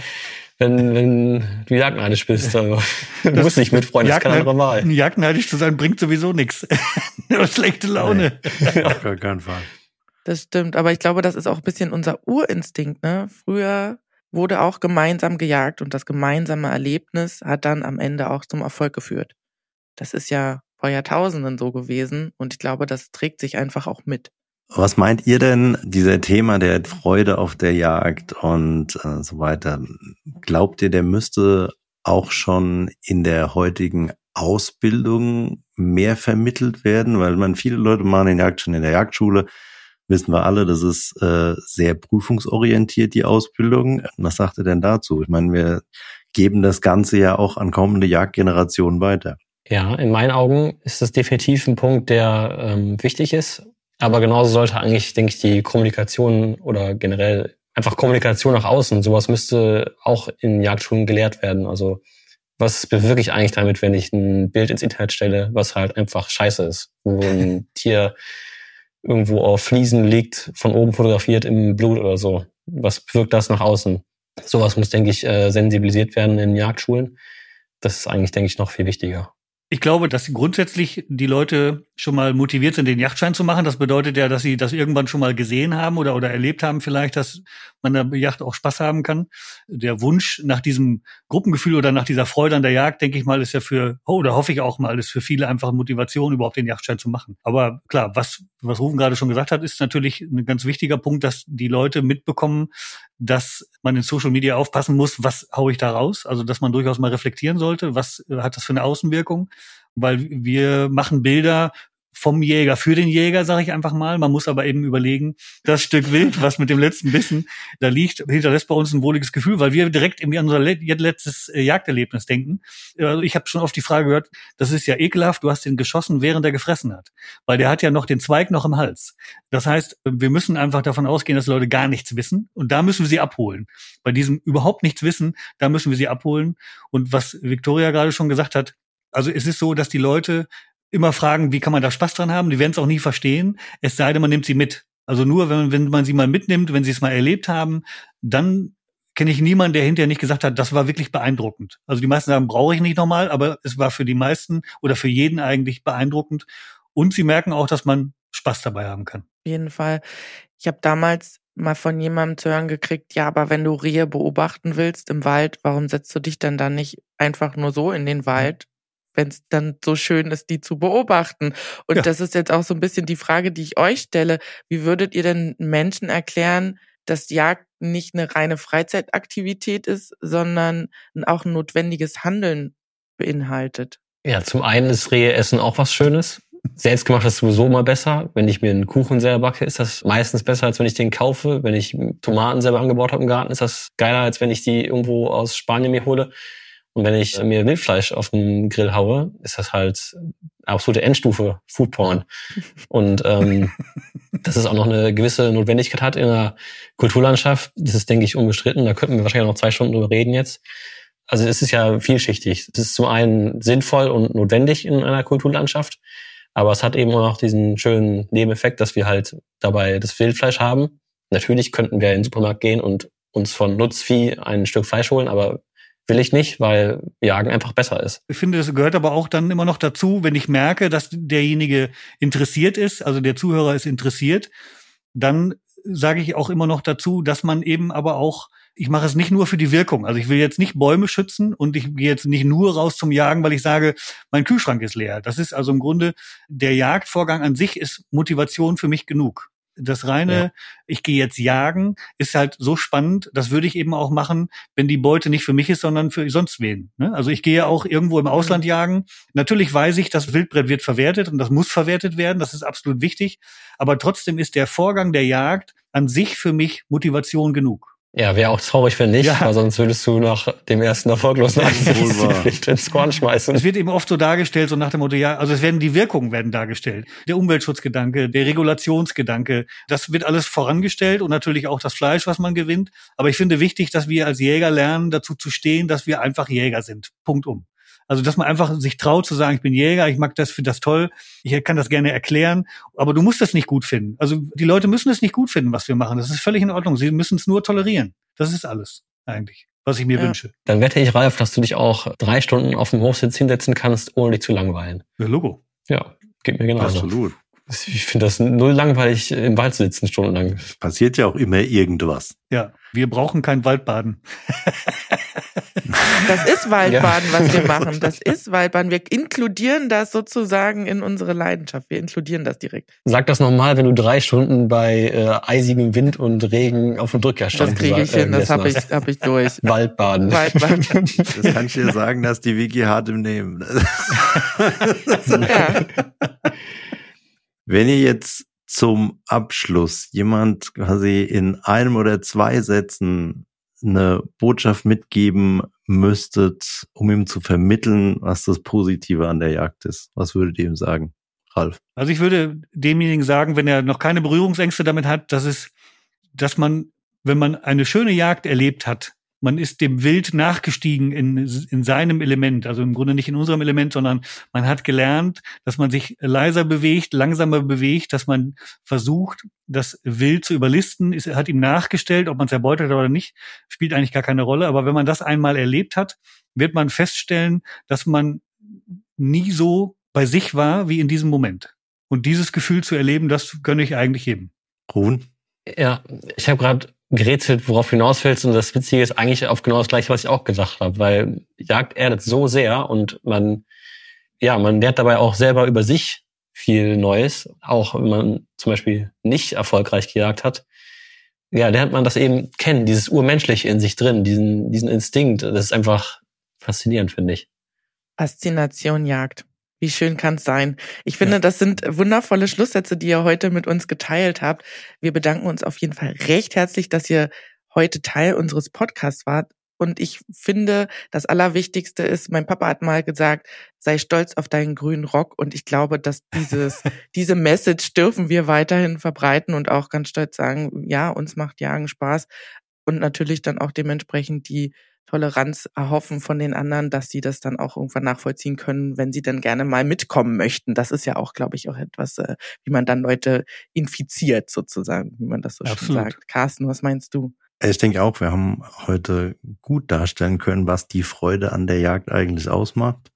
wenn, wenn du Jagdneidisch bist. Also, <laughs> du das musst nicht mitfreuen, das ist keine andere Wahl. Jagdneidisch zu sein bringt sowieso nichts. <laughs> Nur schlechte Laune. Nee, auf gar keinen Fall. Das stimmt, aber ich glaube, das ist auch ein bisschen unser Urinstinkt. Ne? Früher wurde auch gemeinsam gejagt und das gemeinsame Erlebnis hat dann am Ende auch zum Erfolg geführt. Das ist ja vor Jahrtausenden so gewesen und ich glaube, das trägt sich einfach auch mit. Was meint ihr denn, dieser Thema der Freude auf der Jagd und äh, so weiter? Glaubt ihr, der müsste auch schon in der heutigen Ausbildung mehr vermittelt werden? Weil man viele Leute machen den Jagd schon in der Jagdschule, wissen wir alle, das ist äh, sehr prüfungsorientiert, die Ausbildung. Was sagt ihr denn dazu? Ich meine, wir geben das Ganze ja auch an kommende Jagdgenerationen weiter. Ja, in meinen Augen ist das definitiv ein Punkt, der ähm, wichtig ist. Aber genauso sollte eigentlich, denke ich, die Kommunikation oder generell einfach Kommunikation nach außen, sowas müsste auch in Jagdschulen gelehrt werden. Also was bewirke ich eigentlich damit, wenn ich ein Bild ins Internet stelle, was halt einfach scheiße ist, wo ein <laughs> Tier irgendwo auf Fliesen liegt, von oben fotografiert im Blut oder so. Was bewirkt das nach außen? Sowas muss, denke ich, äh, sensibilisiert werden in Jagdschulen. Das ist eigentlich, denke ich, noch viel wichtiger. Ich glaube, dass grundsätzlich die Leute schon mal motiviert sind, den Yachtschein zu machen. Das bedeutet ja, dass sie das irgendwann schon mal gesehen haben oder, oder erlebt haben vielleicht, dass man der Yacht auch Spaß haben kann. Der Wunsch nach diesem Gruppengefühl oder nach dieser Freude an der Jagd, denke ich mal, ist ja für, oh, oder hoffe ich auch mal, ist für viele einfach Motivation, überhaupt den Yachtschein zu machen. Aber klar, was, was Rufen gerade schon gesagt hat, ist natürlich ein ganz wichtiger Punkt, dass die Leute mitbekommen, dass man in Social Media aufpassen muss, was haue ich da raus? Also, dass man durchaus mal reflektieren sollte, was hat das für eine Außenwirkung? Weil wir machen Bilder vom Jäger für den Jäger, sage ich einfach mal. Man muss aber eben überlegen, das Stück Wild, was mit dem letzten Bissen da liegt, hinterlässt bei uns ein wohliges Gefühl, weil wir direkt irgendwie an unser letztes äh, Jagderlebnis denken. Also ich habe schon oft die Frage gehört, das ist ja ekelhaft, du hast den geschossen, während er gefressen hat. Weil der hat ja noch den Zweig noch im Hals. Das heißt, wir müssen einfach davon ausgehen, dass Leute gar nichts wissen und da müssen wir sie abholen. Bei diesem überhaupt nichts wissen, da müssen wir sie abholen. Und was Victoria gerade schon gesagt hat, also es ist so, dass die Leute immer fragen, wie kann man da Spaß dran haben? Die werden es auch nie verstehen, es sei denn, man nimmt sie mit. Also nur, wenn, wenn man sie mal mitnimmt, wenn sie es mal erlebt haben, dann kenne ich niemanden, der hinterher nicht gesagt hat, das war wirklich beeindruckend. Also die meisten sagen, brauche ich nicht nochmal, aber es war für die meisten oder für jeden eigentlich beeindruckend. Und sie merken auch, dass man Spaß dabei haben kann. Auf jeden Fall. Ich habe damals mal von jemandem zu hören gekriegt, ja, aber wenn du Rehe beobachten willst im Wald, warum setzt du dich dann dann nicht einfach nur so in den Wald, wenn es dann so schön ist, die zu beobachten? Und ja. das ist jetzt auch so ein bisschen die Frage, die ich euch stelle. Wie würdet ihr denn Menschen erklären, dass Jagd nicht eine reine Freizeitaktivität ist, sondern auch ein notwendiges Handeln beinhaltet? Ja, zum einen ist Rehe essen auch was Schönes. Selbstgemacht ist sowieso immer besser. Wenn ich mir einen Kuchen selber backe, ist das meistens besser, als wenn ich den kaufe. Wenn ich Tomaten selber angebaut habe im Garten, ist das geiler, als wenn ich die irgendwo aus Spanien mir hole. Und wenn ich mir Wildfleisch auf den Grill haue, ist das halt absolute Endstufe Foodporn. Und ähm, <laughs> dass es auch noch eine gewisse Notwendigkeit hat in der Kulturlandschaft, das ist, denke ich, unbestritten. Da könnten wir wahrscheinlich noch zwei Stunden drüber reden jetzt. Also es ist ja vielschichtig. Es ist zum einen sinnvoll und notwendig in einer Kulturlandschaft. Aber es hat eben auch noch diesen schönen Nebeneffekt, dass wir halt dabei das Wildfleisch haben. Natürlich könnten wir in den Supermarkt gehen und uns von Nutzvieh ein Stück Fleisch holen, aber will ich nicht, weil Jagen einfach besser ist. Ich finde, das gehört aber auch dann immer noch dazu, wenn ich merke, dass derjenige interessiert ist, also der Zuhörer ist interessiert, dann sage ich auch immer noch dazu, dass man eben aber auch ich mache es nicht nur für die Wirkung. Also ich will jetzt nicht Bäume schützen und ich gehe jetzt nicht nur raus zum Jagen, weil ich sage, mein Kühlschrank ist leer. Das ist also im Grunde, der Jagdvorgang an sich ist Motivation für mich genug. Das reine, ja. ich gehe jetzt jagen, ist halt so spannend. Das würde ich eben auch machen, wenn die Beute nicht für mich ist, sondern für sonst wen. Ne? Also ich gehe auch irgendwo im Ausland mhm. jagen. Natürlich weiß ich, das Wildbrett wird verwertet und das muss verwertet werden. Das ist absolut wichtig. Aber trotzdem ist der Vorgang der Jagd an sich für mich Motivation genug. Ja, wäre auch traurig, wenn nicht, ja. weil sonst würdest du nach dem ersten erfolglosen Einsatz <laughs> ins Korn schmeißen. Es wird eben oft so dargestellt, so nach dem Motto, ja, also es werden die Wirkungen werden dargestellt. Der Umweltschutzgedanke, der Regulationsgedanke, das wird alles vorangestellt und natürlich auch das Fleisch, was man gewinnt. Aber ich finde wichtig, dass wir als Jäger lernen, dazu zu stehen, dass wir einfach Jäger sind. Punkt um. Also, dass man einfach sich traut zu sagen, ich bin Jäger, ich mag das, finde das toll, ich kann das gerne erklären, aber du musst das nicht gut finden. Also, die Leute müssen es nicht gut finden, was wir machen. Das ist völlig in Ordnung. Sie müssen es nur tolerieren. Das ist alles eigentlich, was ich mir ja. wünsche. Dann wette ich, Ralf, dass du dich auch drei Stunden auf dem Hochsitz hinsetzen kannst, ohne dich zu langweilen. Ja, Logo. Ja, geht mir genauso. Absolut. Ich finde das null langweilig, im Wald zu sitzen stundenlang. Passiert ja auch immer irgendwas. Ja, wir brauchen kein Waldbaden. <laughs> Das ist Waldbaden, ja. was wir machen. Das ist Waldbaden. Wir inkludieren das sozusagen in unsere Leidenschaft. Wir inkludieren das direkt. Sag das nochmal, wenn du drei Stunden bei äh, eisigem Wind und Regen auf dem Drücker standst. Das kriege ich hin, das habe ich, hab ich durch. Waldbaden. Waldbaden. Das kann ich dir sagen, dass die Wiki hart im Nehmen. ja. <laughs> Wenn ihr jetzt zum Abschluss jemand quasi in einem oder zwei Sätzen eine Botschaft mitgeben müsstet, um ihm zu vermitteln, was das Positive an der Jagd ist, was würdet ihr ihm sagen, Ralf? Also ich würde demjenigen sagen, wenn er noch keine Berührungsängste damit hat, dass es, dass man, wenn man eine schöne Jagd erlebt hat, man ist dem Wild nachgestiegen in, in seinem Element, also im Grunde nicht in unserem Element, sondern man hat gelernt, dass man sich leiser bewegt, langsamer bewegt, dass man versucht, das Wild zu überlisten, ist, hat ihm nachgestellt, ob man es erbeutet hat oder nicht, spielt eigentlich gar keine Rolle. Aber wenn man das einmal erlebt hat, wird man feststellen, dass man nie so bei sich war wie in diesem Moment. Und dieses Gefühl zu erleben, das gönne ich eigentlich jedem. Ruhen? Ja, ich habe gerade gerätselt, worauf hinaus willst. Und das Witzige ist eigentlich auf genau das Gleiche, was ich auch gesagt habe, weil Jagd erdet so sehr und man, ja, man lernt dabei auch selber über sich viel Neues, auch wenn man zum Beispiel nicht erfolgreich gejagt hat. Ja, lernt man das eben kennen, dieses Urmenschliche in sich drin, diesen, diesen Instinkt. Das ist einfach faszinierend, finde ich. Faszination Jagd. Wie schön kann es sein. Ich finde, ja. das sind wundervolle Schlusssätze, die ihr heute mit uns geteilt habt. Wir bedanken uns auf jeden Fall recht herzlich, dass ihr heute Teil unseres Podcasts wart. Und ich finde, das Allerwichtigste ist, mein Papa hat mal gesagt, sei stolz auf deinen grünen Rock. Und ich glaube, dass dieses, <laughs> diese Message dürfen wir weiterhin verbreiten und auch ganz stolz sagen, ja, uns macht Jagen Spaß. Und natürlich dann auch dementsprechend die Toleranz erhoffen von den anderen, dass sie das dann auch irgendwann nachvollziehen können, wenn sie dann gerne mal mitkommen möchten. Das ist ja auch, glaube ich, auch etwas, äh, wie man dann Leute infiziert sozusagen, wie man das so Absolut. schön sagt. Carsten, was meinst du? Ich denke auch, wir haben heute gut darstellen können, was die Freude an der Jagd eigentlich ausmacht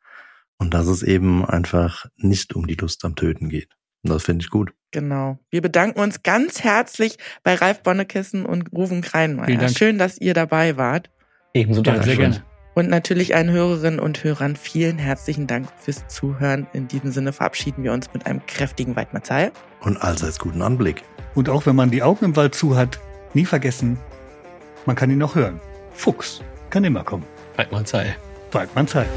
und dass es eben einfach nicht um die Lust am Töten geht. Und das finde ich gut. Genau. Wir bedanken uns ganz herzlich bei Ralf Bonnekissen und Ruven Kreinmeier. Schön, dass ihr dabei wart. Ebenso Ja, danke. sehr gerne. Und natürlich allen Hörerinnen und Hörern vielen herzlichen Dank fürs Zuhören. In diesem Sinne verabschieden wir uns mit einem kräftigen Weidmarzei. Und allseits guten Anblick. Und auch wenn man die Augen im Wald zu hat, nie vergessen, man kann ihn noch hören. Fuchs kann immer kommen. Waldmann Zeit.